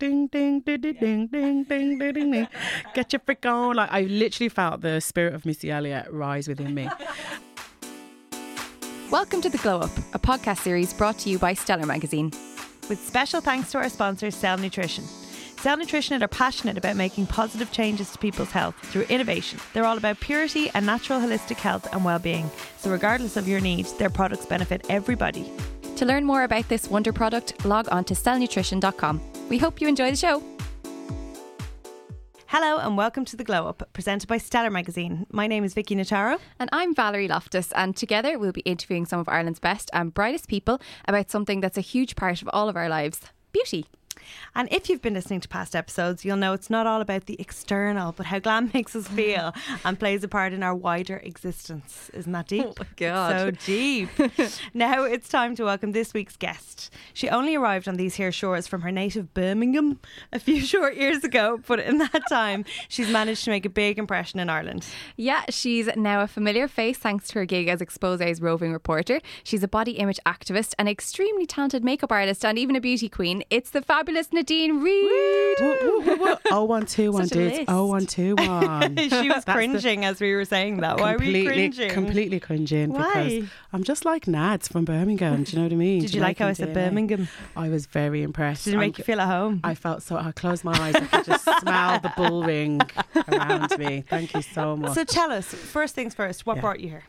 Ding ding ding ding ding ding ding ding ding ding. Get your freak on! Like I literally felt the spirit of Missy Elliott rise within me. Welcome to The Glow Up, a podcast series brought to you by Stellar Magazine. With special thanks to our sponsor, Cell Nutrition. Cell Nutrition are passionate about making positive changes to people's health through innovation. They're all about purity and natural holistic health and well-being. So regardless of your needs, their products benefit everybody. To learn more about this wonder product, log on to cellnutrition.com. We hope you enjoy the show. Hello and welcome to The Glow Up, presented by Stellar Magazine. My name is Vicki Notaro. And I'm Valerie Loftus, and together we'll be interviewing some of Ireland's best and brightest people about something that's a huge part of all of our lives beauty. And if you've been listening to past episodes, you'll know it's not all about the external, but how glam makes us feel and plays a part in our wider existence. Isn't that deep? Oh my God. So deep. now it's time to welcome this week's guest. She only arrived on these here shores from her native Birmingham a few short years ago, but in that time, she's managed to make a big impression in Ireland. Yeah, she's now a familiar face thanks to her gig as Xpose's roving reporter. She's a body image activist, an extremely talented makeup artist, and even a beauty queen. It's the fabulous Nadine Reid. Oh one two one Such a dudes. list. Oh one two one. she was That's the- cringing as we were saying that. Why were you completely, cringing? completely cringing Why? because I'm just like Nads from Birmingham. Do you know what I mean? Did you like how I said Birmingham? I was very impressed. Did it I'm make you feel at home? I felt so. I closed my eyes. And I could just smell the Bullring around me. Thank you so much. So tell us, first things first, what Yeah. brought you here?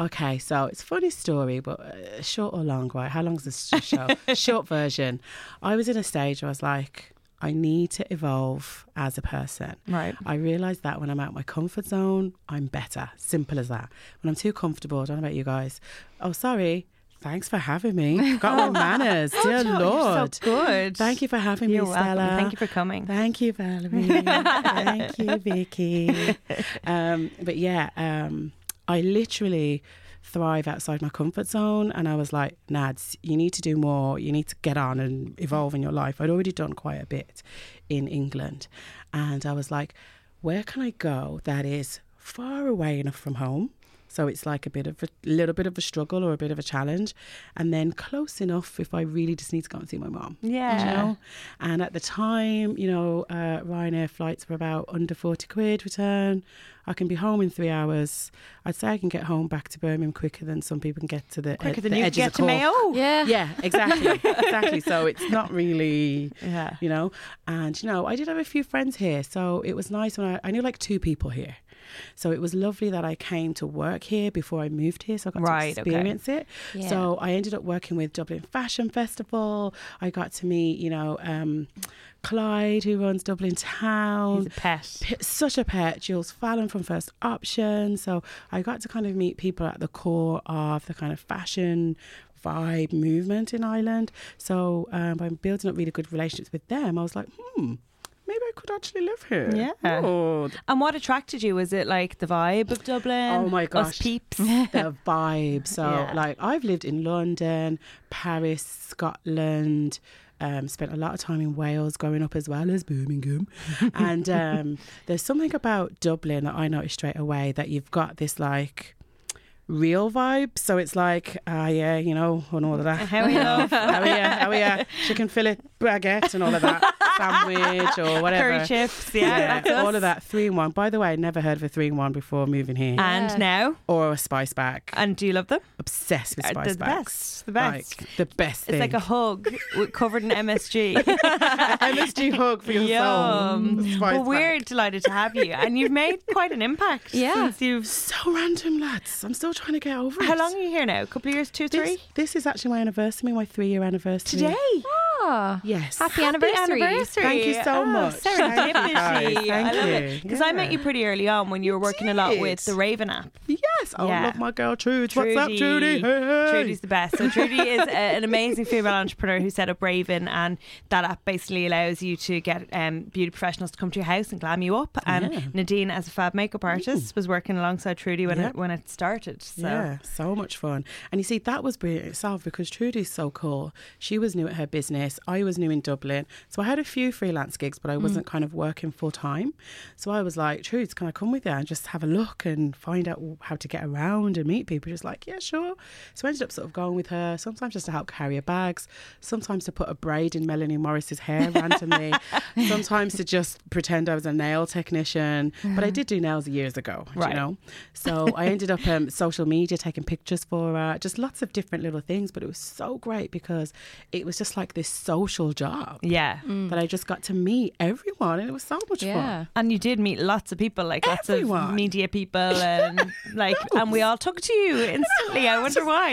Okay, so it's a funny story, but uh, short or long, right? How long is this show? short version. I was in a stage where I was like, I need to evolve as a person. Right. I realised that when I'm out my comfort zone, I'm better. Simple as that. When I'm too comfortable, I don't know about you guys. Oh, sorry. Thanks for having me. Got my manners, dear Oh, Lord. So good. Thank you for having You're me, welcome. Stella. Thank you for coming. Thank you, Valerie. Thank you, Vicki. Um, but yeah, um, I literally thrive outside my comfort zone. And I was like, Nads, you need to do more. You need to get on and evolve in your life. I'd already done quite a bit in England. And I was like, where can I go that is far away enough from home? So it's like a bit of a little bit of a struggle or a bit of a challenge, and then close enough if I really just need to go and see my mom. Yeah. You know? And at the time, you know, uh, Ryanair flights were about under 40 quid return. I can be home in three hours. I'd say I can get home back to Birmingham quicker than some people can get to the, Quicker uh, than the you edges get to Mayo. Yeah. Yeah, exactly. exactly. So it's not really, Yeah. you know. And, you know, I did have a few friends here. So it was nice when I, I knew like two people here. So it was lovely that I came to work here before I moved here. So I got Right, to okay. experience it. Yeah. So I ended up working with Dublin Fashion Festival. I got to meet, you know, um, Clyde, who runs Dublin Town. He's a pet. P- such a pet, Jules Fallon from First Option. So I got to kind of meet people at the core of the kind of fashion vibe movement in Ireland. So um, by building up really good relationships with them, I was like, hmm, maybe I could actually live here. Yeah. Oh, And what attracted you? Was it like the vibe of Dublin? Oh my Us gosh. peeps. the vibe. So, Yeah. like, I've lived in London, Paris, Scotland. Um, spent a lot of time in Wales growing up as well as Birmingham. and um, there's something about Dublin that I noticed straight away that you've got this like real vibe. So it's like, ah, yeah, you know, and all of that. How are you? how are you? How are you? Chicken fillet baguette and all of that. Sandwich or whatever. Curry chips. Yeah, that's all of that. Three in one. By the way, I never heard of a three in one before moving here. And Yeah. now? or a spice bag. And do you love them? Obsessed with Uh, spice they're the bags. best. The best. Like the best It's like a hug with- covered in MSG. MSG hug for your Yum. soul. Spice Well, we're bag. delighted to have you, and you've made quite an impact Yeah. since you've. So random, lads. I'm still trying to get over it. How long are you here now? A couple of years, two, This, three. this is actually my anniversary, my three year anniversary. Today. Ah. Oh, Yes. happy anniversary. anniversary. Thank you so Oh, much. Thank you, Serendipity. I love you. it. Because I met you pretty early on when you were working a lot with the Raven app. Yes. I Yeah. love my girl Trudy. What's up, Trudy? Hey, hey. Trudy's the best. So Trudy is a, an amazing female entrepreneur who set up Raven, and that app basically allows you to get um, beauty professionals to come to your house and glam you up. And Yeah. Nadine, as a fab makeup artist, was working alongside Trudy when Yeah. it when it started. So Yeah, so much fun. And you see, that was brilliant itself because Trudy's so cool. She was new at her business. I was new in Dublin. So I had a few freelance gigs, but I wasn't kind of working full time. So I was like, Trudy, can I come with you and just have a look and find out how to get around and meet people. Just like, yeah, sure. So I ended up sort of going with her, sometimes just to help carry her bags, sometimes to put a braid in Melanie Morris's hair randomly, sometimes to just pretend I was a nail technician. But I did do nails years ago, Right. you know? So I ended up um, social media taking pictures for her, just lots of different little things. But it was so great because it was just like this social job Yeah. that I just got to meet everyone, and it was so much Yeah. fun. And you did meet lots of people, like lots of media people, and like, and we all took to you instantly. I wonder why.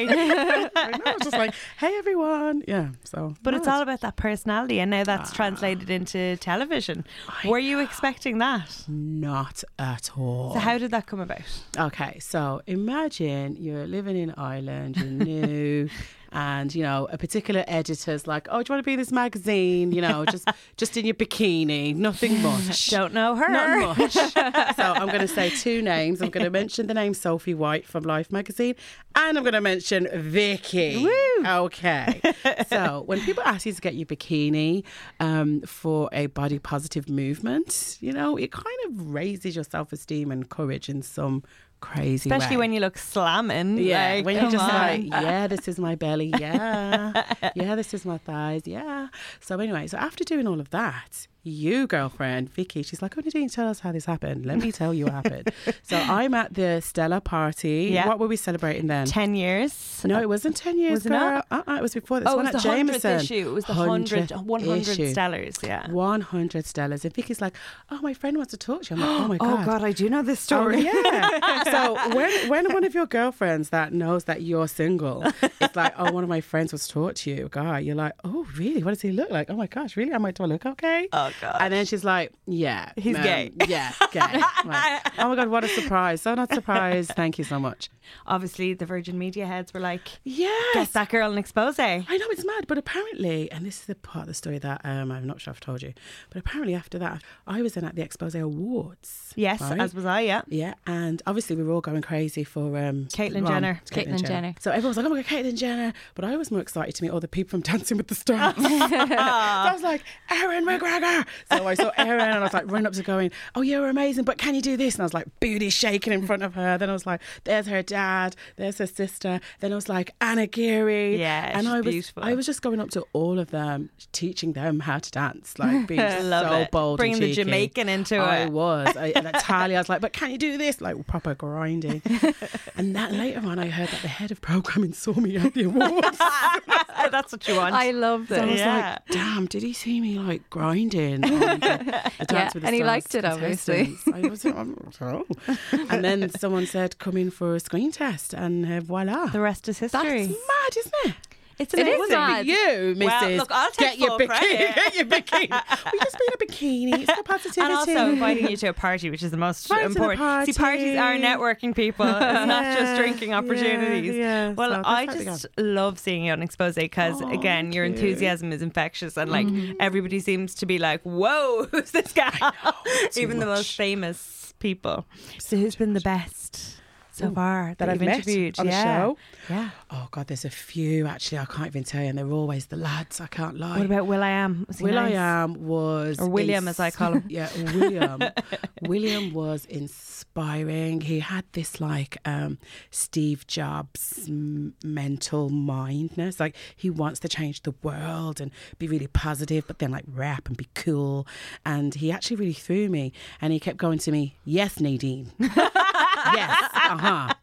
I know, just like, hey everyone, yeah. So, But it's no, all about that personality, and now that's Ah. translated into television. Were you expecting that? not at all. So how did that come about? Okay, so imagine you're living in Ireland, you're new, and you know a particular editor's like, "Oh, do you want to be in this magazine?" You know, just just in your bikini, nothing much. Don't know her. Not much. so I'm going to say two names. I'm going to mention the name Sophie White from Life magazine, and I'm going to mention Vicki. Okay. so when people ask you to get your bikini um, for a body positive movement, you know, it kind of raises your self esteem and courage in some crazy Especially way. when you look slamming. Yeah, like, when you're just on. like, yeah, this is my belly, yeah, yeah, this is my thighs, yeah. So anyway, so after doing all of that, you girlfriend Vicki, she's like, oh Nadine, tell us how this happened. Let me tell you what happened. so I'm at the Stellar party. Yeah. What were we celebrating then? ten years. no, it wasn't ten years, Was it girl. not? Uh-uh, it was before this Oh, it one was at the hundredth Jameson. issue. It was the hundred, 100th 100 uh, issue. stellars. Yeah. 100 Stellars. And Vicki's like, oh, my friend wants to talk to you. I'm like, oh my oh, god Oh God. I do know this Oh, story. yeah. so when when one of your girlfriends that knows that you're single, it's like, oh, one of my friends was talk to you, guy. You're like, oh, really? What does he look like? Oh my gosh, really? Am I do I look okay? Oh God. And then she's like, yeah, He's um, gay. Yeah, gay. Like, oh my god, what a surprise! So not surprised. Thank you so much. Obviously, the Virgin Media heads were like, Yes. "Get that girl an Xpose." I know it's mad, but apparently, and this is the part of the story that um, I'm not sure I've told you, but apparently after that, I was then at the Xpose Awards. Yes, right? as was I. Yeah. Yeah, and obviously we were all going crazy for um, Caitlyn Ron. Jenner. Caitlyn Jenner. So everyone was like, "Oh my god, Caitlyn Jenner!" But I was more excited to meet all the people from Dancing with the Stars. so I was like, "Erin McGregor!" So I saw Erin, and I was like, running up to going, "Oh, you're amazing!" But can you do this? And I was like, booty shaking in front of her. Then I was like, "There's her dad. There's her sister." Then I was like, "Anna Geary." Yeah, and she's I was, beautiful. I was just going up to all of them, teaching them how to dance, like being Love so it. bold, Bringing and the. Jamaican into I it. I was. I, and Talia, I was like, but can you do this? Like proper grinding. and that later on, I heard that the head of programming saw me at the awards. That's what you want. I love So I was Yeah. like, damn, did he see me like grinding? On the, the Dance Yeah, with the and he liked it, obviously. I was, I'm, oh. And then someone said, come in for a screen test, and uh, voila. the rest is history. That's mad, isn't it? It's It amazing. mad. You, Mrs. Well, look, I'll take get your bikini. credit. Get your bikini. we just be a bikini. It's the positivity. And also inviting you to a party, which is the most Right to the important. See, parties are networking people. It's not just drinking opportunities. yeah. Well, So I that's how we just love seeing you on Xpose because, Oh, again, your enthusiasm is infectious and, like, Mm-hmm. everybody seems to be like, whoa, who's this guy? Even the most famous people. So, who's been the best so far that, I've interviewed? on yeah. a show. Yeah. Oh God, there's a few actually. I can't even tell you, and they're always the lads. I can't lie. What about will.i.am? Will I? Am was Or William, as I call him. Yeah, William. William was inspiring. He had this like um, Steve Jobs m- mental mindness. Like he wants to change the world and be really positive, but then like rap and be cool. And he actually really threw me. And he kept going to me, "Yes, Nadine." yes, uh huh.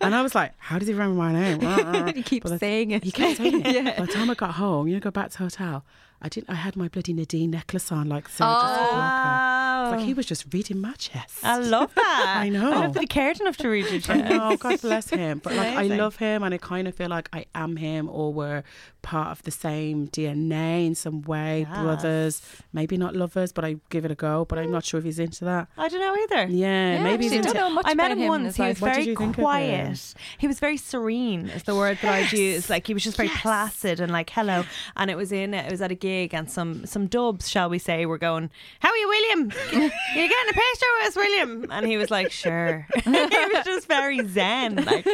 And I was like, "How does he remember my name?" He keeps I- saying it. He kept saying it. yeah. By the time I got home, you know, go back to the hotel. I didn't. I had my bloody Nadine necklace on, like Sarah Jessica Parker. Like he oh. was just reading my chest. I love that. I know. I love that he cared enough to read your chest. know, God bless him. But like, I love him, and I kind of feel like I am him, or we're part of the same DNA in some way. Yes. Brothers, maybe not lovers, but I give it a go. But I'm not sure if he's into that. I don't know either. Yeah, Yeah, maybe he's into. don't know much I met him him once. He was. Very you think of him? quiet. He was very serene. Is the word that I'd use. Like he was just very placid and like hello. And it was in. It was at a gig, and some some dubs, shall we say, were going, "How are you, William? you getting a picture with us, William? And he was like, sure. he was just very zen. Like,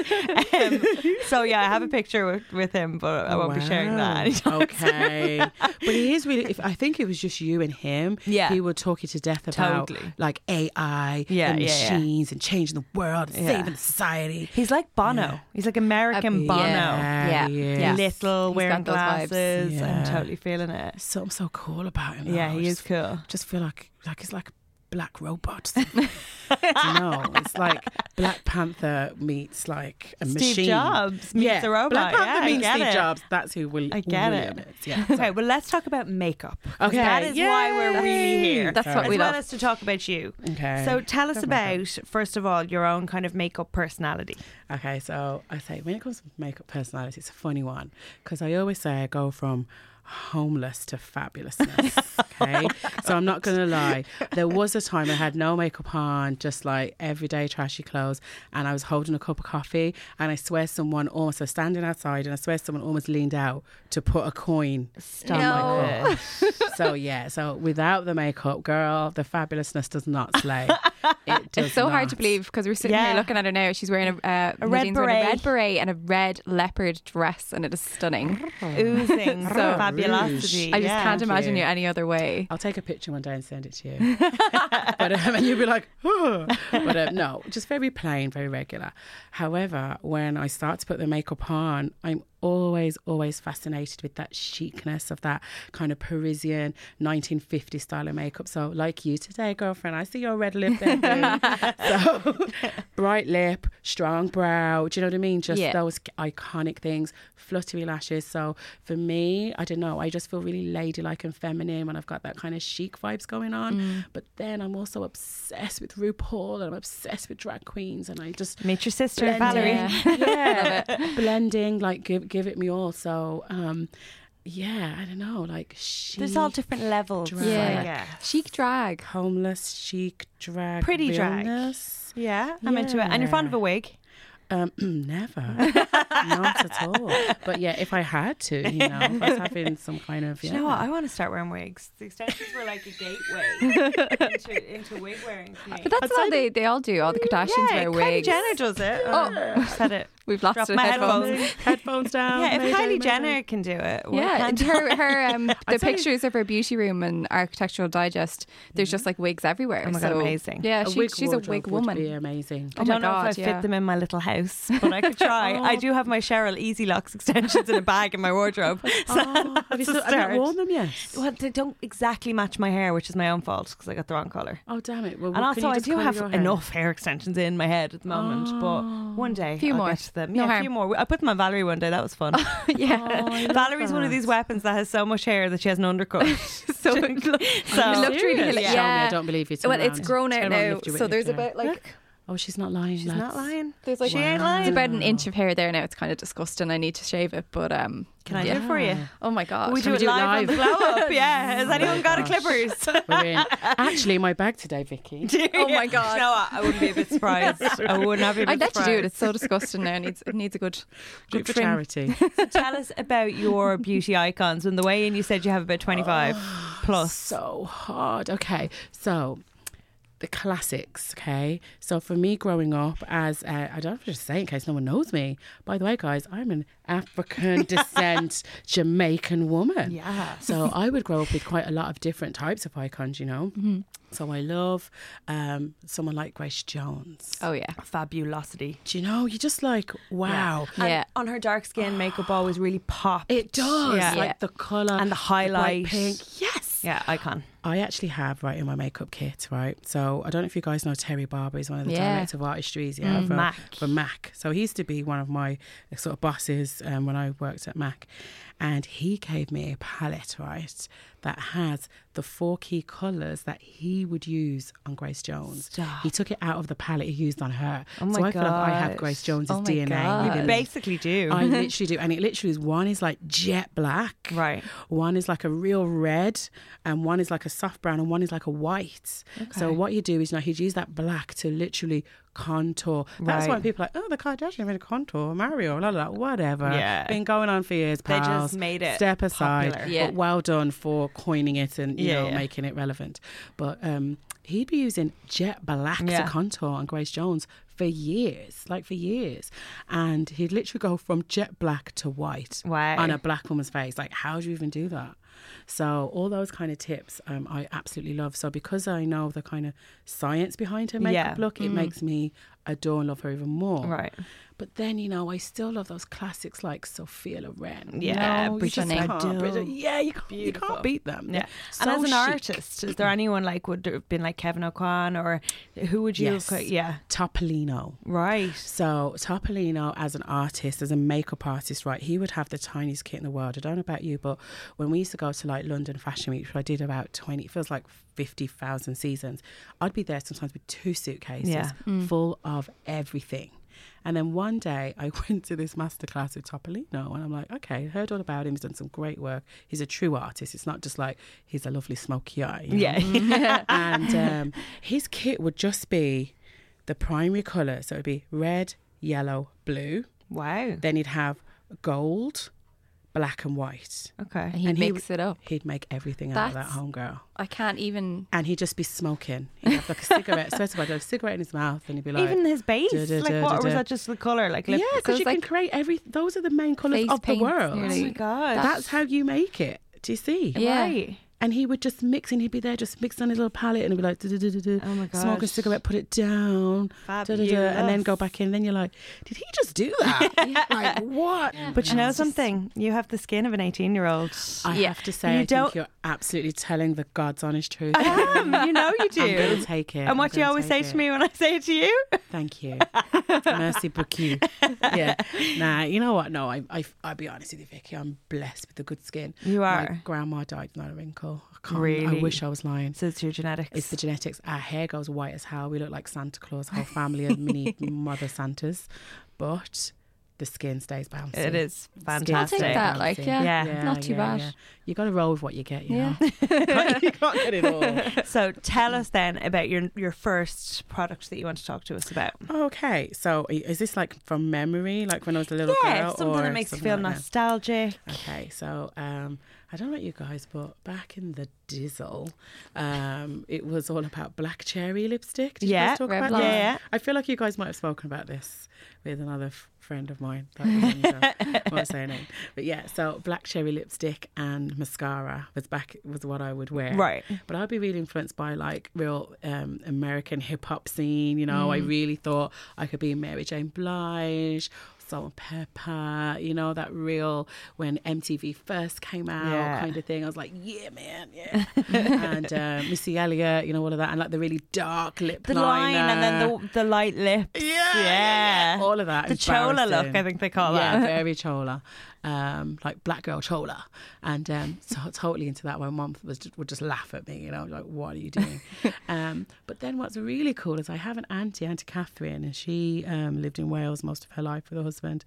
um, so yeah, I have a picture with, with him, but I won't be sharing that. Okay, but he is really. If I think it was just you and him, Yeah. he would talk you to death about Totally. like AI Yeah, and yeah, yeah. machines and changing the world, and Yeah. saving society. He's like Bono. Yeah. He's like American Uh, Bono. Yeah, Yeah, yeah. Little, He's wearing got those vibes. glasses. I'm totally feeling it. Something so cool about him. Yeah, though. he Just- is cool. Just feel like like it's like a black robot. no, it's like Black Panther meets like a Steve machine. Jobs meets yeah, a robot. Black Panther yeah, meets Steve it. Jobs. That's who Will, I get William it. is. Yeah. Okay, well, let's talk about makeup. Okay, That is why we're really here. That's what as we well love. as to talk about you. Okay. So tell us about, first of all, your own kind of makeup personality. Okay, so I say when it comes to makeup personality, it's a funny one because I always say I go from homeless to fabulousness. Okay, so I'm not gonna lie. There was a time I had no makeup on, just like everyday trashy clothes, and I was holding a cup of coffee, and I swear someone almost I was standing outside, and I swear someone almost leaned out to put a coin Stop No. my so yeah, so without the makeup, girl, the fabulousness does not slay. It does It's so hard to believe because we're sitting Yeah. here looking at her now. She's wearing a, uh, A red Nadine's wearing a beret. red beret and a red leopard dress, and it is stunning. Oozing So- fabulosity. I just yeah. can't imagine you. you any other way. I'll take a picture one day and send it to you. but um, and you'll be like, oh. but um, no, just very plain, very regular. However, when I start to put the makeup on, I'm always, always fascinated with that chicness of that kind of Parisian 1950 style of makeup. So, like you today, girlfriend, I see your red lip there. so, bright lip, strong brow. Do you know what I mean? Just Yeah. those iconic things, fluttery lashes. So, for me, I don't know, I just feel really ladylike and feminine when I've got that kind of chic vibes going on. Mm. But then I'm also obsessed with RuPaul and I'm obsessed with drag queens and I just Meet your sister, blending, Valerie. Yeah. yeah, blending, like give give it me all. So, um, yeah, I don't know, like chic, There's all different levels. drag. Yeah. Guess. Chic drag. homeless, chic, drag, Pretty drag. Yeah, I'm into it. And you're fond of a wig? Um, never, not at all. But yeah, if I had to, you know, if I was having some kind of, yeah. you know what? I want to start wearing wigs. The extensions were like a gateway into, into wig wearing for me. But that's all they, they all do. All the Kardashians yeah, wear wigs. Kylie. Jenner does it. Oh. Oh, I said it. We've lost Drop it. my headphones. headphones. headphones down. Yeah, if Mayday, Kylie mayday. Jenner can do it, why Yeah, and her her um the I'll tell you- pictures of her beauty room and Architectural Digest. There's just like wigs everywhere. Oh my God, so, amazing. Yeah, A she, wig she's a wardrobe wig would woman. Be amazing. I Oh don't my know God, if I yeah. fit them in my little house, but I could try. I oh. do have my Cheryl Easilocks extensions in a bag in my wardrobe. So Oh, have you still, have you worn them yet? Well, they don't exactly match my hair, which is my own fault because I got the wrong color. Oh damn it! Well, And also, I do have hair? enough hair extensions in my head at the moment, but one day Few I'll more. get to them. No yeah, a harm. few more. I put them on Valerie one day. That was fun. Oh, yeah, Oh, I love one of these weapons that has so much hair that she has an undercut. so it so looked really Serious? hilarious. Show me, Yeah. I don't believe you. Turn well, it's grown out now. So there's there. about like Oh, she's not lying. she's lads. not lying. there's like she ain't Wow. it's about an inch of hair there now. It's kind of disgusting. I need to shave it, but um, Can I yeah. do it for you? Oh my god, we do we it do it live, on the live? glow up. Yeah. Has Oh anyone my got a clippers? We're in. Actually, my bag today, Vicki. Oh my God. You know? I wouldn't be a bit surprised. I would not be a bit I'd let you do it. It's so disgusting now. It needs it needs a good Good good for trim. charity. Tell us about your beauty icons. And the way in, you said you have about 25 plus. so hard. Okay, so the classics. Okay, so for me growing up as uh, I don't have to say in case no one knows me. By the way, guys, I'm an African descent Jamaican woman. Yeah. So I would grow up with quite a lot of different types of icons. You know. Mm-hmm. So I love um, someone like Grace Jones. Oh yeah, Fabulosity. Do you know? You just like wow. And Yeah. on her dark skin, makeup always really popped. It does. Yeah. Like Yeah. the colour And the highlight. bright pink. Yes. Yeah, icon. I actually have right in my makeup kit, right? So I don't know if you guys know Terry Barber. He's one of the Yeah. director of artistries, yeah, Mm, for Mac. for Mac. So he used to be one of my uh, sort of bosses um, when I worked at Mac, and he gave me a palette, right, that has the four key colours that he would use on Grace Jones. Stop. He took it out of the palette he used on her. Oh my so my I feel like I have. Grace Jones's Oh DNA. God. You basically do. I literally do, and it literally is one is like jet black, Right. One is like a real red, and one is like a soft brown and one is like a white. So what you do is, you know, he'd use that black to literally contour. That's why people are like, oh, the Kardashian made a contour, Mario, la la, whatever. Yeah. been going on for years. They just made it Step aside, popular. Yeah. but well done for coining it and you Yeah, know yeah. making it relevant. But um, he'd be using jet black Yeah. to contour on Grace Jones for years, like for years, and he'd literally go from jet black to white Wow. on a black woman's face. Like, how do you even do that? So all those kind of tips, um, I absolutely love. So because I know the kind of science behind her makeup Yeah. Look, it makes me adore and love her even more. Right. But then you know, I still love those classics like Sophia Loren. Yeah, know, you Brigitte just can't- yeah, you can't, you can't beat them. Yeah. They're and as an chic. artist, is there anyone like would have been like Kevyn Aucoin or who would you? Yes. have- yeah. Topolino. Right. So Topolino, as an artist, as a makeup artist, right, he would have the tiniest kit in the world. I don't know about you, but when we used to go to like London Fashion Week, which I did about twenty, it feels like fifty thousand seasons. I'd be there sometimes with two suitcases Yeah. full of everything. And then one day I went to this masterclass with Topolino and I'm like, okay, heard all about him. He's done some great work. He's a true artist. It's not just like he's a lovely smoky eye. you know? Yeah. and um, his kit would just be the primary colour. So it would be red, yellow, blue. wow. Then he'd have gold, black, and white. Okay. And he And he mix it up. He'd make everything out of that homegirl. I can't even. And he'd just be smoking. He'd have like a cigarette, swear to God, he'd have a cigarette in his mouth, and he'd be like, Even his base, duh, duh, like duh, what or was that just the color? Like lip- yeah, because it's you can create every. Those are the main colours face of the paints, world. Oh my god. That's how you make it. Do you see? Yeah. right. And he would just mix, and he'd be there, just mix on his little palette, and he'd be like, duh, duh, duh, duh, duh. Oh my smoke a cigarette, put it down, and then go back in. Then you're like, did he just do that? like what? But you know It's just- something? You have the skin of an 18 year old. I Yeah. have to say, You I don't- think you're absolutely telling the God's honest truth. I am. You know you do. I'm going to take it. And what I'm do you always say take to me when I say it to you? Thank you. Merci beaucoup. Yeah. Nah, you know what? No, I, I, I'll be honest with you, Vicki. I'm blessed with a good skin. You My are. grandma died not a wrinkle. I can't, Really? I wish I was lying. So it's your genetics. It's the genetics. Our hair goes white as hell. We look like Santa Claus, whole family of mini mother Santas. But the skin stays bouncy. it is fantastic. I'll take that, like, bouncy. yeah. Not too bad. You got to roll with what you get, you Yeah. know. you can't get it all. So tell us then about your your first product that you want to talk to us about. Okay, so is this like from memory, like when I was a little yeah, girl? something or that makes you feel like that? nostalgic. Okay, so um, I don't know about you guys, but back in the Dizzle, um, it was all about black cherry lipstick. Did Yeah, you guys talk about that? Yeah, yeah. I feel like you guys might have spoken about this with another f- friend of mine. That was on, won't say her name, but yeah. So black cherry lipstick and mascara was back was what I would wear. Right. But I'd be really influenced by like real um, American hip hop scene. You know, I Mm. really thought I could be Mary Jane Blige, Salt-N-Pepa. You know, that real when MTV first came out Yeah. kind of thing. I was like, yeah, man, yeah. and uh, Missy Elliott, you know, all of that, and like the really dark lip The line and then the the light lips. yeah, yeah. all of that. The chola look. I think they call yeah, that. very chola, um, like black girl chola, and um, so totally into that. My mum was would just laugh at me, you know, like what are you doing? um, but then what's really cool is I have an auntie, Auntie Catherine, and she um, lived in Wales most of her life with her husband,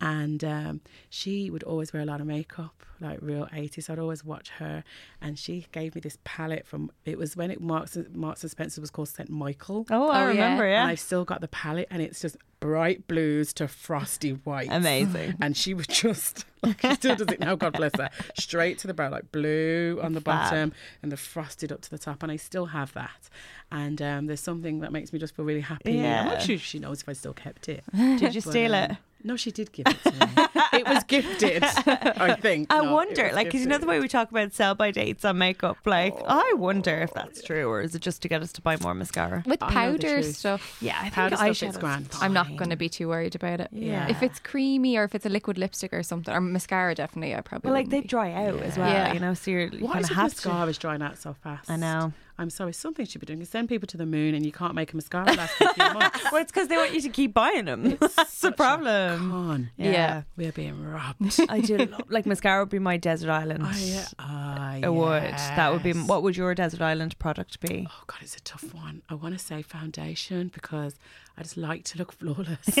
and um, she would always wear a lot of makeup, like real 80s. I'd always watch her, and she gave me this palette from. It was when it Marks Marks and Spencer was called Saint Michael. Oh, I Oh, yeah. remember, And yeah. I've still got the palette, and it's just bright blues to frosty whites. Amazing. And she would just, like, she still does it now, God bless her, straight to the brow, like blue on the Fab. bottom and the frosted up to the top. And I still have that. And um, there's something that makes me just feel really happy. Yeah. I'm not sure if she knows if I still kept it. Did you But, steal um, it? No, she did give it to me. it was gifted, I think. I No, wonder, like, because you know the way we talk about sell by dates on makeup. Like, oh. I wonder if that's true, or is it just to get us to buy more mascara? With I powder stuff, Yeah, I think stuff is eyeshadow's grand. I'm not going to be too worried about it. Yeah. If it's creamy or if it's a liquid lipstick or something, or mascara, definitely, I probably. Well, like they dry out as well, Yeah. you know. So you're, Why kind is of it have to. mascara is drying out so fast? I know. I'm sorry, something should be doing is send people to the moon and you can't make a mascara last a few months. Well, it's because they want you to keep buying them. That's the problem. Con. Yeah. We're being robbed. I do love, like mascara would be my desert island. Oh, yeah. Ah, It would. That would be. What would your desert island product be? Oh God, it's a tough one. I want to say foundation because I just like to look flawless.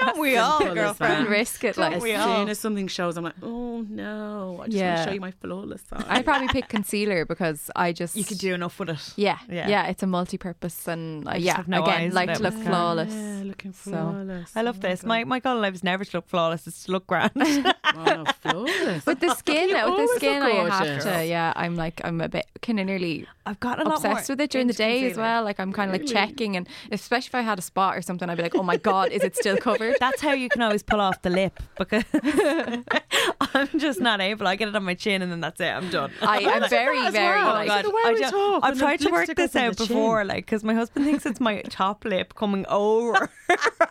Don't we all, girlfriend? risk it. Like As we soon all? as something shows, I'm like, oh no, I just want Yeah. to show you my flawless side. I probably pick concealer because I just You could do enough with it. Yeah, Yeah. yeah, It's a multi-purpose, and uh, yeah, no again, like to look it was kind of- flawless. Yeah, looking So- flawless. I love Oh this. My my goal in life is never to look flawless. It's to look grand. Wow, flawless. With the skin, with the skin, I have to. Yeah, I'm like, I'm a bit kind of nearly I've got a lot obsessed with it during the day as well. Like I'm kind of like checking, and especially if I had a spot or something, I'd be like, oh my god, is it still covered? That's how you can always pull off the lip because I'm just not able. I get it on my chin and then that's it. I'm done. I, I'm very, very well. like. God. the way I we ju- talk I've tried to work this out before, chin. like because my husband thinks it's my top lip coming over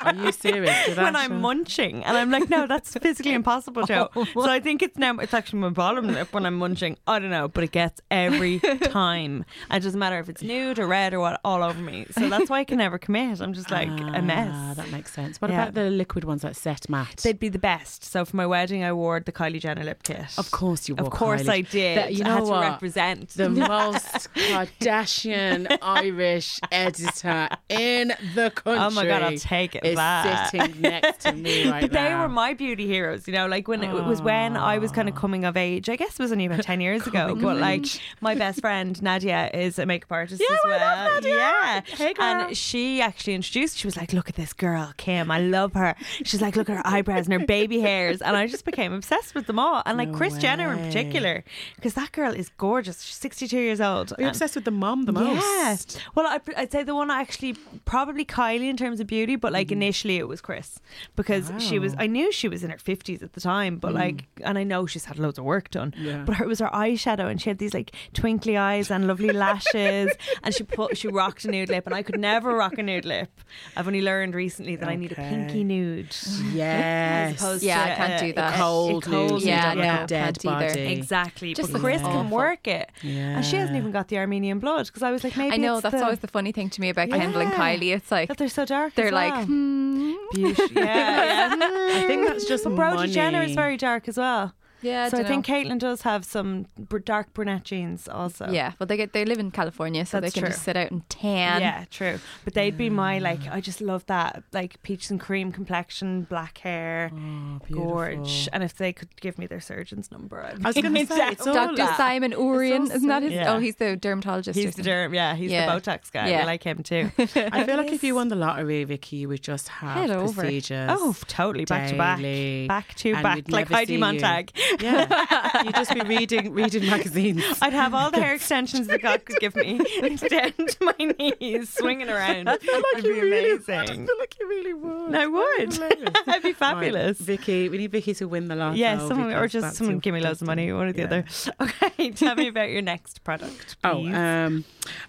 Are you serious? Did when that I'm show? munching, and I'm like, no, that's physically oh, impossible, Joe. so I think it's now it's actually my bottom lip when I'm munching. I don't know, but it gets every time. It doesn't matter if it's nude or red or what, all over me. So that's why I can never commit. I'm just like a Ah, mess. that makes sense. What Yeah. about the liquid ones that set matte? They'd be the best. So for my wedding, I wore the Kylie Jenner lip kit. of course you wore. Of course Kylie. I did. That- you I know had to what? represent. the most Kardashian Irish editor in the country. Oh my god, I'll take it. Is that. sitting next to me right But they were my beauty heroes, you know, like when it, it was when I was kind of coming of age. I guess it was only about 10 years ago, Coming but like age. my best friend Nadia is a makeup artist Yeah, as I love well. Nadia. Yeah. Hey, girl. And she actually introduced, she was like, look at this girl, Kim. I love her. She's like, look at her eyebrows and her baby hairs. And I just became obsessed with them all. And like No Kris Jenner in particular, because that girl is gorgeous. She's 62 years old. Are you obsessed with the mom the most? yeah. Well, I, I'd say the one actually probably Kylie in terms of beauty, but like initially it was Kris because she was. Wow. Mm. I knew she was in her fifties at the time, but like, and I know she's had loads of work done. Yeah. But her, it was her eyeshadow, and she had these like twinkly eyes and lovely lashes, and she put she rocked a nude lip, and I could never rock a nude lip. I've only learned recently that I need a pinky nude. Yes. As opposed Yeah, to I can't a- do a- that. a cold cold nude, Yeah, like no, a dead can't either. body. Exactly. Just but looks Kris awful. can work it. Yeah. And she hasn't even got the Armenian blood because I was like, maybe I know it's that's the- always the funny thing to me about Kendall and Kylie. It's like that they're so dark. they're as like, hmm, Beauty. Yeah, yeah. I think that's just But Brody Jenner is very dark as well. Yeah. so I dunno. think Caitlyn does have some br- dark brunette genes also. yeah, but they get they live in California, so That's they can true. just sit out and tan. yeah, true. But they'd be my like. Mm. I just love that like peach and cream complexion, black hair, Oh, gorge. And if they could give me their surgeon's number, I'd I was going to say, it's all Dr. that. Simon Ourian, so isn't that his? Oh, yeah. Oh, he's the dermatologist. He's the derm. Yeah, he's Yeah. the Botox guy. Yeah. I like him too. I feel like if you won the lottery, Vicki, you would just have Head over. procedures. oh, totally back to back, back to and back, like never Heidi see you. Montag. Yeah, you'd just be reading reading magazines. I'd have all the hair extensions that God could give me down to my knees, swinging around. It'd be amazing. I feel like you really would. I would. Hilarious. That'd be Right, fabulous. Vicki, we need Vicki to win the lotto. Yeah, someone, or just someone give me loads of money, destiny. one or the Yeah. other. Okay, tell me about your next product. Oh, please. um,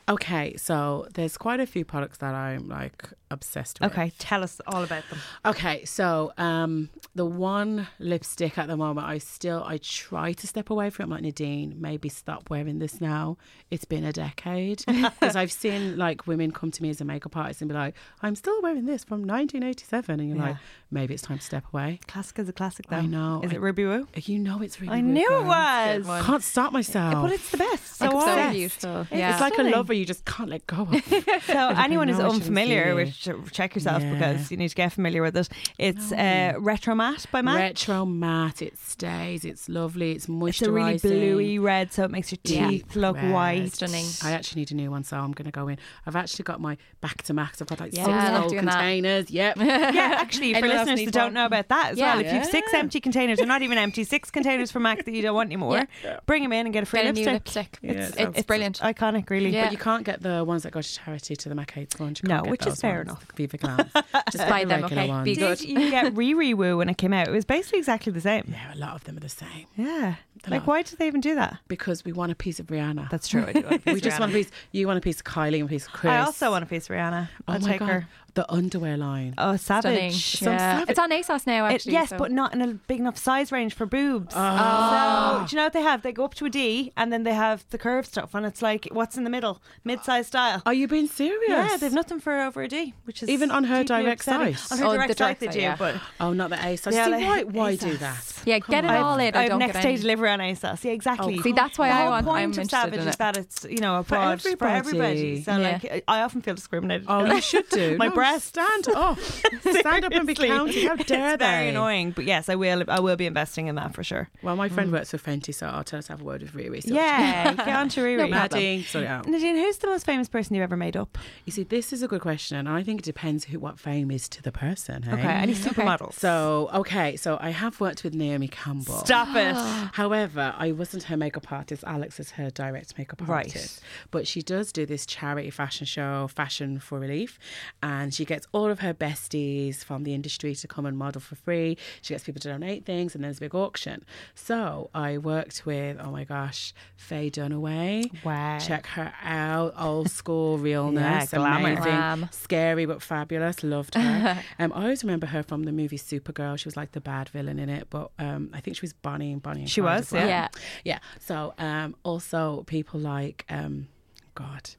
okay. So there's quite a few products that I'm like obsessed with. okay, tell us all about them. Okay, so um, the one lipstick at the moment, I still I try to step away from. it. I'm like Nadine, maybe stop wearing this now. It's been a decade because I've seen like women come to me as a makeup artist and be like, "I'm still wearing this from 1987," and you're Yeah. like, maybe it's time to step away. Classic is a classic, though. I know. Is I- it Ruby Woo? You know, it's really. I weird, knew it was. one. Can't stop myself. But it's the best. So, Like, so beautiful. It's Yeah. It's like stunning. A lover you just can't let go of. So anyone who's know what you unfamiliar, which check yourself Yeah. because you need to get familiar with it. It's uh, Retro Matte by Matte. Retro matte. It stays. It's lovely. It's moisturizing. It's a really bluey red, so it makes your Yeah. teeth look Red. white. Stunning. I actually need a new one, so I'm going to go in. I've actually got my back to max. I've got like Yeah, six old doing that. containers. Yep. yeah, actually, for Anyone listeners that don't one? know about that as Yeah. well, if you've six empty containers, or not even empty, six containers for Mac that you don't want anymore, bring them in and get a free Get a new lipstick. lipstick. Yeah, It's, it it's brilliant. Iconic, really. Yeah. But you can't get the ones that go to charity to the Mac sponge. You No, which is fair ones, enough. the Viva Glams. Just buy get the them, regular okay? Ones. Be good. Did you get Riri Woo when it came out? It was basically exactly the same. Yeah, a lot of them are the same Yeah. A Like, lot. why did they even do that? because we want a piece of Rihanna. That's true. I do. want a piece we of just want a piece. You want a piece of Kylie and a piece of Kris. I also want a piece of Rihanna. Oh I'll my take God. her. the underwear line. Oh, savage. Some Yeah. savage- It's on ASOS now, It- actually. yes, so- but not in a big enough size range for boobs. Oh. So, do you know what they have? They go up to a D and then they have the curved stuff, and it's like, what's in the middle? Mid size style. Are you being serious? Yeah, they've nothing for over a D, which is Even on her direct upsetting. site? On her Oh, the direct direct site, they do, yeah. but Oh, not the A. So Yeah, see, like why? Why ASOS. do that? yeah, get it all in. or I've don't next get day any. Delivery Renaissance. Yeah, exactly. Oh, see, that's why the I want- point I'm of interested Savage in is it. that it's you know a abroad for everybody. everybody. So Yeah. like, I often feel discriminated. Oh, you should do. My No, breasts. Stand up. Stand up and be counted. How dare it's very they? annoying, but yes, I will. I will be investing in that for sure. Well, my friend mm. works for Fenty, so I'll tell her to have a word with Riri. So Yeah, get on to Riri. No problem. Nadine, out. Nadine, who's the most famous person you've ever made up? You see, this is a good question, and I think it depends who what fame is to the person. Hey? Okay, any mm-hmm. supermodels? So, okay, so I have worked with Naomi Campbell. Stop it. However, I wasn't her makeup artist. Alex is her direct makeup Right. artist. But she does do this charity fashion show, Fashion for Relief, and she gets all of her besties from the industry to come and model for free. She gets people to donate things, and there's a big auction. So I worked with, oh my gosh, Faye Dunaway. Wow. Check her out. Old school realness. Yeah, glamour. amazing. Glam. Scary but fabulous. Loved her. um, I always remember her from the movie Supergirl. She was like the bad villain in it, but um, I think she was Bonnie and Bonnie. And She Clyde was, as well. yeah. yeah. So um, also people like um, God.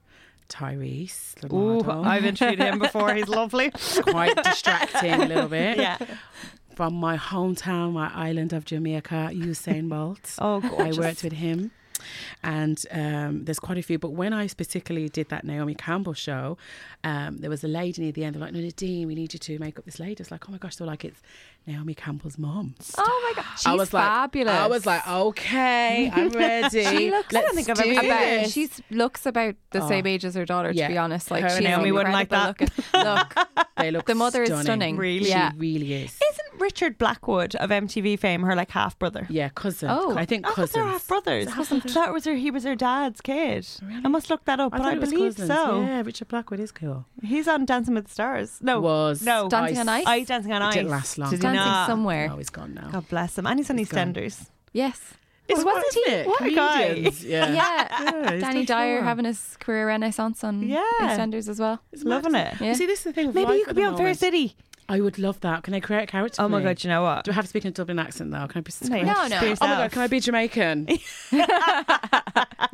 Tyrese, Ooh. I've interviewed him before. He's lovely. quite distracting a little bit. yeah. From my hometown, my island of Jamaica, Usain Bolt. Oh, I worked with him. And um, there's quite a few. But when I particularly did that Naomi Campbell show, um, there was a lady near the end. They're like, no, Nadine, we need you to make up this lady. It's like, oh my gosh, they're like, it's Naomi Campbell's mom. Oh my god, she's I was fabulous. like, I was like, okay, I'm ready. She looks- I Let's don't think I've ever do about, this. she looks about the Oh. same age as her daughter. To Yeah. be honest, like Her and she's Naomi wouldn't like incredible Looking. Look, They look the mother is stunning. stunning. Really? Yeah. She really is. Isn't Richard Blackwood of MTV fame her like half brother? Yeah, cousin. Oh. I think oh, I thought cousins. they were half brothers. That was her, he was her dad's kid. I must look that up, but I it was believe cousins. so. Yeah, Richard Blackwood is cool. He's on Dancing with the Stars. No, Was no, Dancing on Ice? I Dancing on It Ice. didn't last long. Did he Dancing not? somewhere. No, he's gone now. God bless him. And he's on He's gone. EastEnders. Yes. Is- wasn't wasn't he? it? What a guy. Yeah. Yeah. Yeah, Danny Dyer four. having his career renaissance on Yeah. EastEnders as well. He's Loving it. Yeah. You see, this is the thing. Maybe you could be on Fair. City. I would love that. Can I create a character? Oh my me? god, you know what? Do I have to speak in a Dublin accent though? Can I be? No, No, no. Oh my my yourself. god, can I be Jamaican?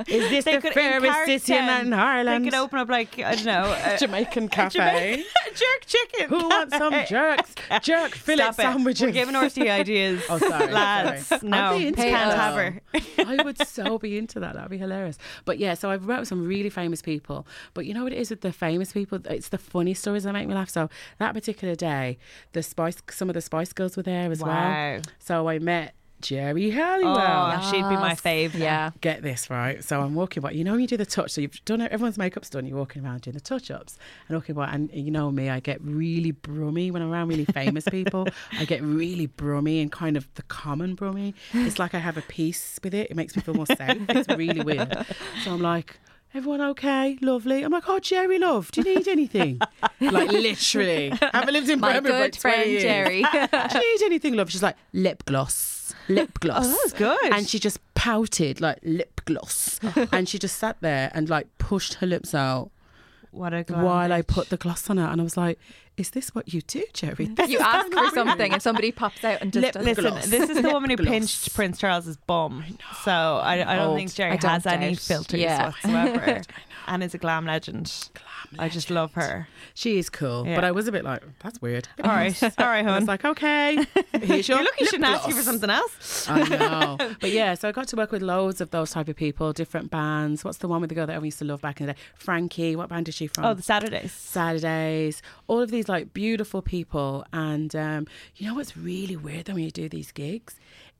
is this They the could- in fairest character, city in They Ireland? could open up like I don't know, a, Jamaican a cafe. Jamaican- jerk chicken. Who wants some jerks? Jerk fillet Stop it. sandwiches. We're giving RT ideas. Oh, sorry, lads. sorry. No, I'd be into can't that. have her. I would so be into that. That'd be hilarious. But yeah, so I've worked with some really famous people. But you know what it is with the famous people? It's the funny stories that make me laugh. So that particular day, the Spice, some of the Spice Girls were there as Wow. well. So I met Geri Oh, Halliwell. she'd be my Yes. fave. Yeah. Get this right. So I'm walking by. You know, when you do the touch. So you've done. Everyone's makeup's done. You're walking around doing the touch ups and walking by. And you know me, I get really brummy when I'm around really famous people. I get really brummy and kind of the common brummy. It's like I have a peace with it. It makes me feel more safe. It's really weird. So I'm like. Everyone okay? Lovely. I'm like, oh, Geri, love, do you need anything? like, literally. Haven't lived in My Birmingham for like good 20 friend years. Geri. do you need anything, love? She's like, lip gloss. Lip oh, gloss. Oh, that was good. And she just pouted like lip gloss. and she just sat there and like pushed her lips out What a glam while I put the gloss on her. And I was like, is this what you do, Geri? This you ask for something and somebody pops out and just Lip does lip Listen, gloss. this is the woman who Lip pinched. Prince Charles's bum. So I, I don't Old. think Geri I don't has any filters Yeah. whatsoever. and is a glam legend. Glam I just love her. She is cool. Yeah. But I was a bit like, that's weird. All right, all right, I was hon. like, okay. Here's your You're lucky she lip didn't ask you for gloss. something else. I know. But yeah, so I got to work with loads of those type of people, different bands. What's the one with the girl that everyone used to love back in the day? Frankie. What band is she from? Oh, the Saturdays. Saturdays, all of these like beautiful people. And um, you know what's really weird though when you do these gigs?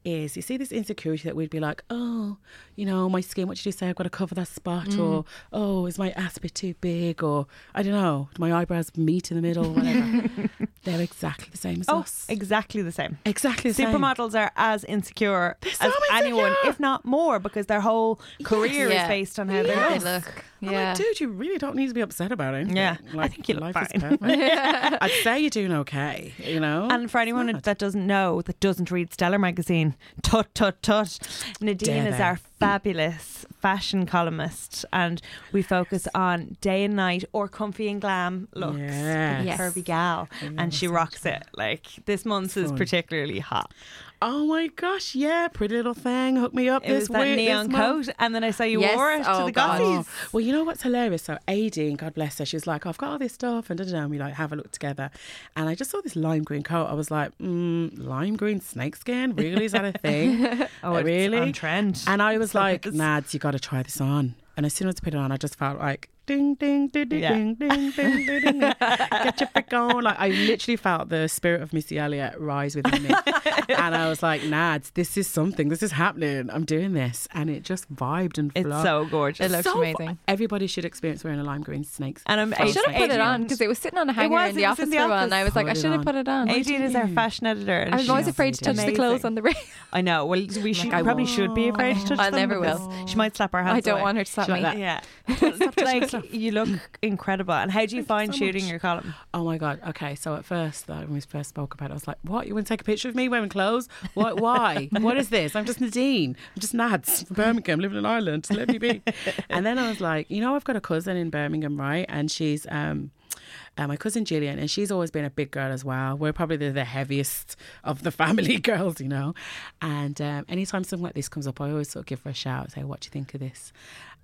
Is you see this insecurity that we'd be like, oh, you know, my skin, what did you say? I've got to cover that spot, Mm. or oh, is my ass a bit too big, or I don't know, do my eyebrows meet in the middle, whatever. They're exactly the same as Oh, us. exactly the same. Exactly the same. Supermodels are as insecure so as anyone, if not more, because their whole career Yeah. is based on how they They look. look. I'm Yeah. like, dude, you really don't need to be upset about it. Yeah, I think you look life is fine. perfect. I'd say you're doing okay, you know. And for anyone that doesn't know, that doesn't read Stellar magazine, tut tut tut, Nadine Dare is our fabulous fashion columnist, and we focus on day and night or comfy and glam looks. Yes. Yes. Curvy gal, and she rocks it. Like this month is particularly hot. Oh my gosh, yeah, pretty little thing. Hook me up It this was that week. neon this coat, and then I saw you Yes. wore it to Oh, the God. gossies. Well, you know what's hilarious? So Aideen, God bless her, she's like, I've got all this stuff and da da da. And we like have a look together. And I just saw this lime green coat. I was like, mm, lime green snakeskin? Really? Is that a thing? Oh, really? on trend. And I was like, Nads, you got to try this on. And as soon as I put it on, I just felt like, ding, ding, ding, ding, Yeah. ding, ding, ding, ding, ding. Get your freak on. Like, I literally felt the spirit of Missy Elliott rise within me. and I was like, Nads, this is something. This is happening. I'm doing this. And it just vibed and It's so gorgeous. It looks So fu- amazing. Everybody should experience wearing a lime green snakes. And I'm I should have put it on because it was sitting on a hanger was, in the it office in the for a and office. I was like, I should have put it on. Aideen is our mm. fashion editor. And I was always afraid to touch the clothes on the ring. I know. Well, we should I probably won't. should be afraid to touch I them. never because will. She might slap our hands I don't away. want her to slap me. Yeah. like you look incredible. And how do you find so shooting much. your column? Oh my god. Okay, so at first, like, when we first spoke about it, I was like, "What? You want to take a picture of me wearing clothes? What? Why? what is this? I'm just Nadine. I'm just Nads from Birmingham, living in Ireland. Let me be." and then I was like, "You know, I've got a cousin in Birmingham, right? And she's um." Uh, my cousin Gillian, and she's always been a big girl as well. We're probably the, the heaviest of the family girls, you know. And um, anytime something like this comes up, I always sort of give her a shout, say, "What do you think of this?"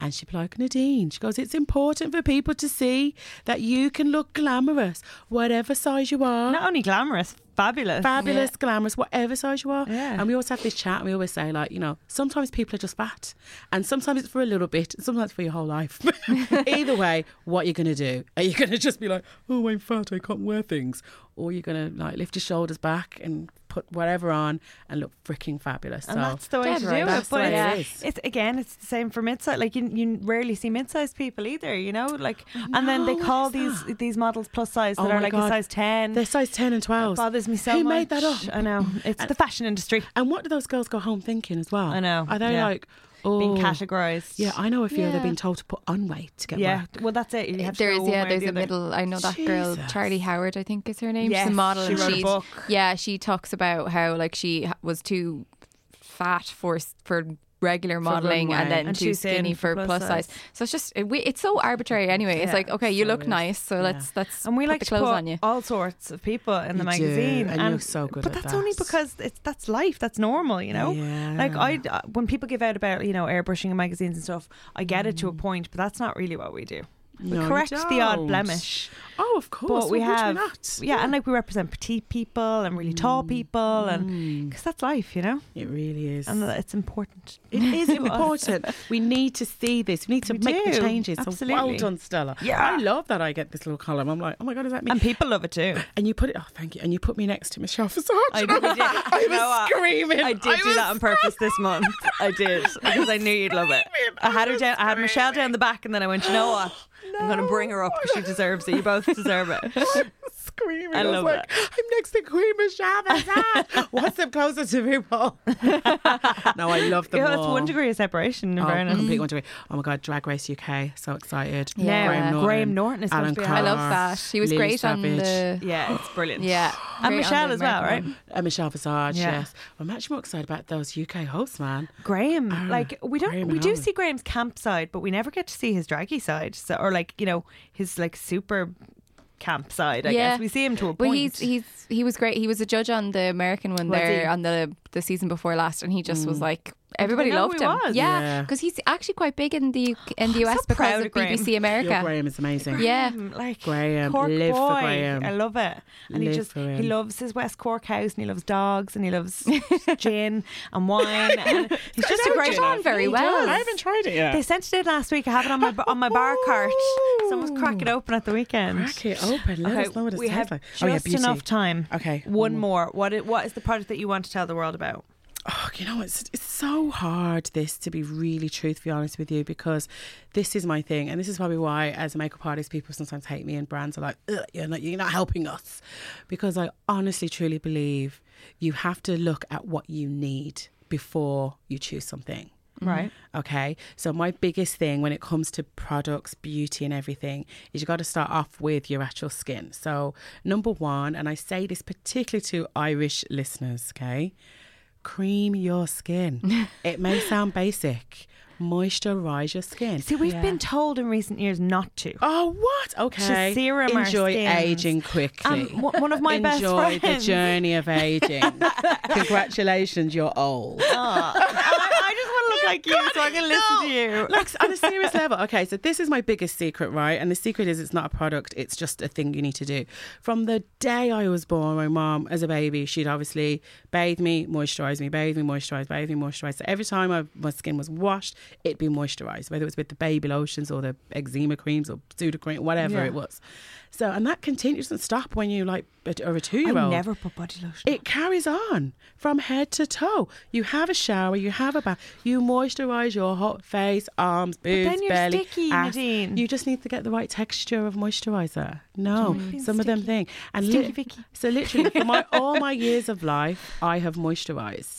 And she'd like, Nadine, she goes, "It's important for people to see that you can look glamorous, whatever size you are." Not only glamorous, fabulous. Fabulous, glamorous, whatever size you are. Yeah. And we always have this chat and we always say, like, you know, sometimes people are just fat. And sometimes it's for a little bit, and sometimes for your whole life. Either way, what you're gonna do? Are you gonna just be like, Oh, I'm fat, I can't wear things? Or you're gonna like lift your shoulders back and put whatever on and look freaking fabulous. And so that's the way to right. do That's it. the But way it's, it is. it's again, it's the same for mid-size. Like you, you rarely see mid-sized people either. You know, like, and then they call these that? these models plus size that Oh are my like a size ten. they're size ten and It twelve. bothers me so Who much. made that up? I know. It's the fashion industry And what do those girls go home thinking as well? I know, Are they yeah. like oh being categorized. Yeah, I know a few Yeah. they're being told to put on weight to get yeah. work. Well, that's it. You uh, have There's yeah, there's the a other. middle. I know that girl, Charlie Howard, I think is her name. Yes, She's a model. she and wrote a she's- book. Yeah, she talks about how like she was too fat for for regular modeling and then And too too skinny for for plus plus size. size. So it's just it, we, it's so arbitrary anyway. It's like okay, you so look is. nice, so Yeah. let's let's And we put like the to clothes put on you. all sorts of people in the You do, magazine, and you're so good But at that's only because it's that's life. That's normal, you know. Yeah. Like I, uh, when people give out about you know airbrushing in magazines and stuff, I get it to a point, but that's not really what we do. We Mm. No, correct the odd blemish, Oh, of course. but we have not? yeah, and like we represent petite people and really tall people, and Mm. because that's life, you know, It really is. and it's important. it is important. we need to see this. We need to We make the do, changes. So well absolutely. done, Stellar. Yeah. I love that I get this little column. I'm like, oh my god, is that me? And people love it too. And you put it. Oh, thank you. And you put me next to Michelle Visage. I did. I. I was screaming. I did do that on purpose this month. I did because I knew you'd love it. I had her down. I had Michelle down the back, and then I went. You know what? I'm going to bring her up because she deserves it. You both deserve it. Screaming. I I, was love like, I'm next to Queen Michelle Visage. What's them closer to people? no, I love them Yeah, that's all. one degree of separation. In Oh, fairness. complete one degree. Oh my god, Drag Race UK, so excited. Yeah. Now, Graham Graham Norton, is Alan supposed to be. Carr. I love that. He was Lily great on the Yeah, it's brilliant. yeah, And great Michelle as well, American right? one. Uh, Michelle Visage, Yeah. yes. I'm much more excited about those UK hosts, man. Graham, Ah, like we don't, Graham we do Alan. see Graham's camp side, but we never get to see his draggy side, so or like you know his like super camp side. I Yeah. guess we see him to a Well, point. he's he's he was great. He was a judge on the American one Was there he? on the the season before last, and he just was mm. like everybody loved who him. was? Yeah, Yeah. because he's actually quite big in the in the I'm US so because of of Graham. BBC Your America. Graham is amazing. Yeah. Like Graham, Cork live for boy. Graham. I love it, and he just for he loves his West Cork house, and he loves dogs, and he loves gin and wine, and he's just a great gin. on very He well. does. I haven't tried it yet. They sent it in last week. I have it on my on my bar cart. Someone's crack it open at the weekend. Crack it open. Let us know what it we have like. just oh yeah, beauty. enough time. Okay, One Mm. more. What what is the product that you want to tell the world about? Oh, you know, it's it's so hard this to be really truthfully honest with you because this is my thing, and this is probably why, as a makeup artist, people sometimes hate me, and brands are like, "You're not, you're not helping us," because I honestly, truly believe you have to look at what you need before you choose something. Right. Okay. So, my biggest thing when it comes to products, beauty, and everything is you got to start off with your actual skin. So, number one, and I say this particularly to Irish listeners, okay? Cream your skin. it may sound basic, moisturize your skin. See, we've Yeah. been told in recent years not to. Oh, what? Okay. serum Enjoy aging quickly. Um, one of my best friends. Enjoy the journey of aging. Congratulations, you're old. I, I just to like you, so I can listen to you. Like on a serious level. Okay, so this is my biggest secret, right? And the secret is it's not a product, it's just a thing you need to do. From the day I was born, my mom, as a baby, she'd obviously bathe me, moisturize me, bathe me, moisturize, bathe me, moisturize. So every time I, my skin was washed, it'd be moisturized, whether it was with the baby lotions or the eczema creams or Sudocrem, whatever Yeah. it was. So, and that continues, doesn't stop when you like, or a two year old. never put body lotion. It carries on from head to toe. You have a shower, you have a bath, you moisturize your hot face, arms, boobs, then you're belly, sticky, ass. Nadine. You just need to get the right texture of moisturizer. No, some of them sticky. thing. And li- so literally, for my all my years of life, I have moisturized.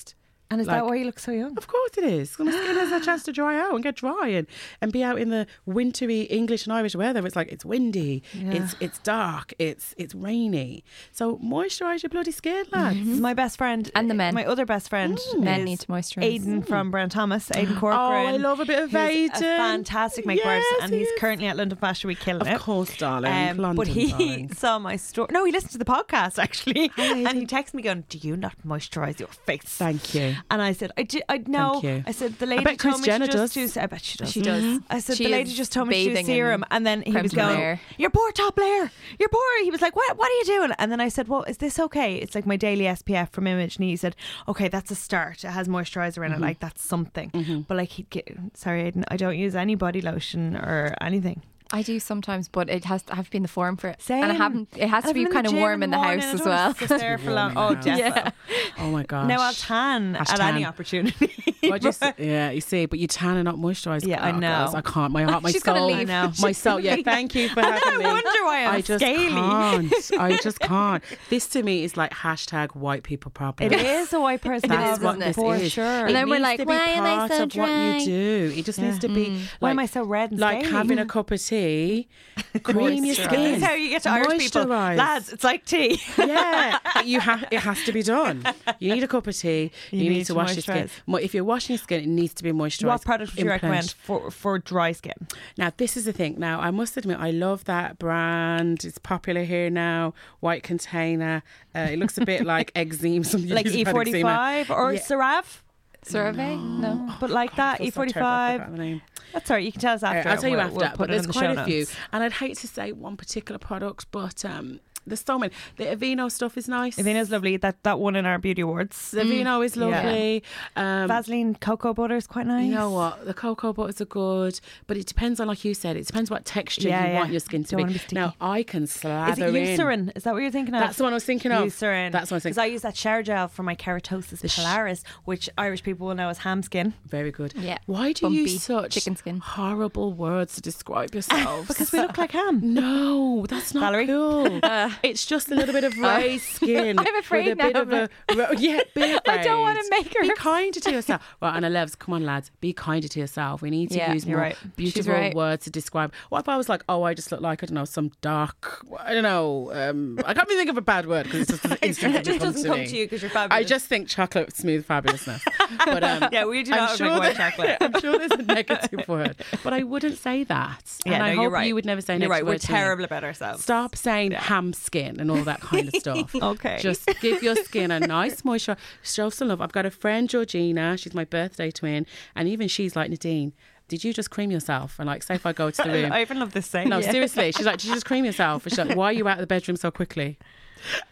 And is like- that why you look so young? Of course it is. My skin has a chance to dry out and get dry and, and be out in the wintry English and Irish weather. It's like it's windy, it's it's dark, it's it's rainy. So moisturise your bloody skin, mm-hmm. lads. This is my best friend And the men. My other best friend, mm. Men need to moisturise. Aiden mm. from Brown Thomas, Aiden oh, Corcoran. Oh, I love a bit of who's Aiden. A fantastic makeup artist, Yes, and he he's is. currently at London Fashion Week killing it. Of course, darling. Um, London, but he darling. saw my story. No, he listened to the podcast actually, and he texted me going, "Do you not moisturize your face?" Thank you. And I said, "I did. I know." I said, "The lady bet told Kris me Jenner to just does. do." I bet she does. She does. Mm-hmm. I said, She "The lady is just told me to do bathing serum," and then he was de going, layer. "You're poor top layer. You're poor." He was like, "What? What are you doing?" And then I said, "Well, is this okay?" It's like my daily SPF from Image, and he said, "Okay, that's a start. It has moisturizer in it. Mm-hmm. Like that's something." Mm-hmm. But like, he'd get, sorry, Aiden, I don't use any body lotion or anything. I do sometimes, but it has to have been the form for it. Same. And I haven't. It has to be kind of warm in the house as well. want to sit there for long. Oh, in the Oh my gosh. Now I'll tan Hash at any opportunity. What you s- yeah, you see, but you tan and not moisturise. Yeah, I Oh, know. girls, I can't. My heart, my She's soul. leave. I know. My soul. Yeah, thank you for And then having I me. wonder why I'm I just scaly. can't. I just can't. This to me is like hashtag white people problem. It is a white person That's is, what isn't this for is. sure. And It then we're needs like, to be why am I part so of what you do. It just needs to be. Why am I so red and like having a cup of tea, cream your skin. This is how you get to Irish people. Moisturise. Lads, it's like tea. yeah, you have. It has to be done. You need a cup of tea. You, You need, need to to wash your skin. moisturise. If you're washing your skin, it needs to be moisturised. what product would you Implant. recommend for, for dry skin? Now, this is the thing. Now, I must admit, I love that brand. It's popular here now. White container. Uh, it looks a bit like eczema. Some Like users have eczema. E45 or Yeah. CeraVe? Survey? No. But like that, I feel so terrible, I forgot E45. That's all right. You can tell us after. I'll tell you We'll- after. we'll but there's the quite a few, and I'd hate to say one particular product, but um, there's so many. The Aveeno stuff is nice. Aveeno's lovely. That that one in our beauty awards. The Aveeno is Yeah. lovely. Um, Vaseline cocoa butter is quite nice. You know what? The cocoa butters are good, but it depends on, like you said, it depends what texture Yeah, you yeah. want your skin to Don't be. be now, I can slather. Is slather it in. Eucerin? Is that what you're thinking of? That's the one I was thinking of. Eucerin. That's what I was Because. I use that shower gel for my keratosis sh- pilaris, which Irish people will know as ham skin. Very good. Yeah. Why do you Bumpy use such chicken skin. horrible words to describe yourselves? Because we look like ham. No, that's not Valerie? cool. it's just a little bit of raised skin. I'm afraid with a bit now, of a ro- yeah, bit I don't wanna make her Be kinder to yourself. Well, Anna Levs, come on, lads, be kinder to yourself. We need to Yeah, use you're more right. beautiful right. words to describe. What if I was like, oh, I just look like I don't know some dark. I don't know. Um, I can't even think of a bad word because it's just It instantly just doesn't come me. to you because you're fabulous. I just think chocolate smooth fabulousness. But um, Yeah, we do I'm not sure drink white chocolate. I'm sure there's a negative word, but I wouldn't say that. Yeah, and I no, hope you're right. you would never say You're negative right. We're words to me. terrible about ourselves. Stop saying ham skin and all that kind of stuff. Okay. Just give your skin a nice moisture. Show some love. I've got a friend, Georgina. She's my birthday twin. And even she's like, Nadine, did you just cream yourself? And like, say if I go to the room. I even love this saying. no, seriously. She's like, did you just cream yourself? And she's like, why are you out of the bedroom so quickly?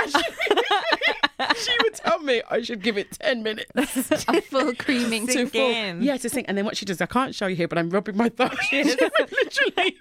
She, she would tell me I should give it 10 minutes. A full creaming. to Sink full, in. yeah, to sink. And then what she does, I can't show you here, but I'm rubbing my thumb. Literally.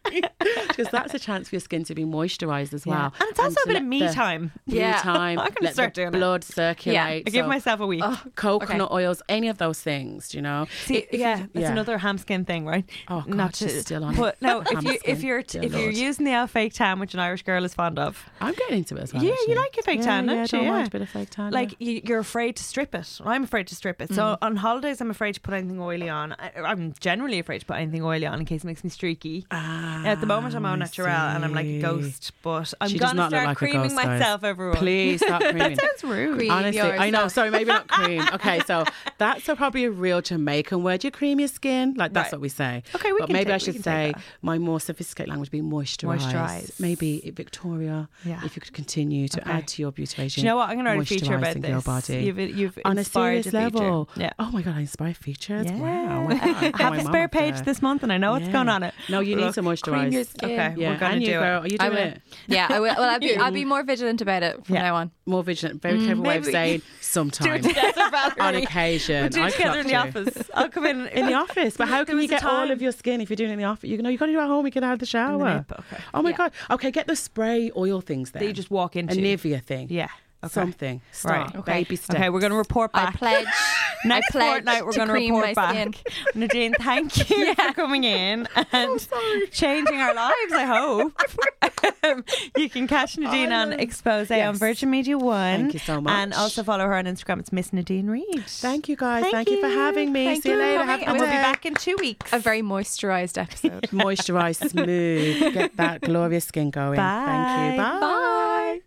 Because that's a chance for your skin to be moisturised as well. And it's also to a bit of me the- time. Me Yeah. time. I'm gonna let start the doing it. blood circulate. Yeah. I give so myself a week. Oh, coconut oils, any of those things, you know. See, If- if yeah, you- that's another ham skin thing, right? Oh, God, she's still on it. But no, if you, if you're, dear if you're using the L fake tan, which an Irish girl is fond of, I'm getting into it as well. Yeah, you like your fake tan, yeah, don't I you? don't Yeah. mind a bit of fake tan. Like yeah. you, you're afraid to strip it. I'm afraid to strip it. Mm. So on holidays, I'm afraid to put anything oily on. I, I'm generally afraid to put anything oily on in case it makes me streaky. Ah, At the moment, I'm au I naturel and I'm like a ghost, but I'm She gonna start like creaming guys. myself, everyone. Please stop creaming. that sounds rude. Cream Honestly, I know. Sorry, maybe not cream. Okay, so that's a, probably a real Jamaican word. You cream your skin, like that's Right. what we say. Okay, we but maybe take- I should say my more sophisticated language would be moisturize. Moisturise. Maybe Victoria. Yeah. If you could continue to Okay. add to your beauty agent. Do you know what? I'm going to write a feature about moisturising this. Your body. You've, you've on a inspired serious a feature. level. Yeah. Oh my god, I inspire features. Yeah. Wow. I have a spare page there. this month and I know what's Yeah. going on it. No, you need Look, to Cream your skin. Okay, Yeah, we're going and to you, do girl, it. are you I doing will. it? Yeah, I will. Well, I'll be, I'll be more vigilant about it from Yeah. now on. More vigilant. Very clever way of maybe- saying Do it sometimes. together, Valerie. on occasion. We'll do it together in the office. I'll come in in the office. But how can you get all of your skin if you're doing it in the office? You know, you got to do it at home. You get out of the shower. okay. Oh my god. Okay, get the spray oil things there. that you just walk into. a into. Nivea thing. Yeah. Okay. Something. Start. Right. Okay. Baby steps. Okay, we're going to report back. I pledge. Next I pledge fortnight, we're to going to report back. skin. Nadine, thank you for coming in and changing our lives, I hope. you can catch Nadine on Xpose on Virgin Media One. Thank you so much. And also follow her on Instagram. It's Miss Nadine Reid. Thank you guys. Thank Thank, you. for having me. Thank See you you later. Have And we'll be back in two weeks. A very moisturised episode. Moisturize smooth. Get that glorious skin going. Thank you. Bye. Bye.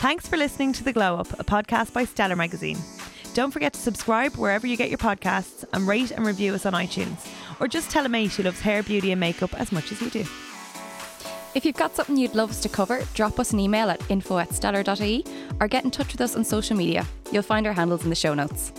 Thanks for listening to The Glow Up, a podcast by Stellar Magazine. Don't forget to subscribe wherever you get your podcasts and rate and review us on iTunes. Or just tell a mate who loves hair, beauty, and makeup as much as you do. If you've got something you'd love us to cover, drop us an email at info at stellar.ie or get in touch with us on social media. You'll find our handles in the show notes.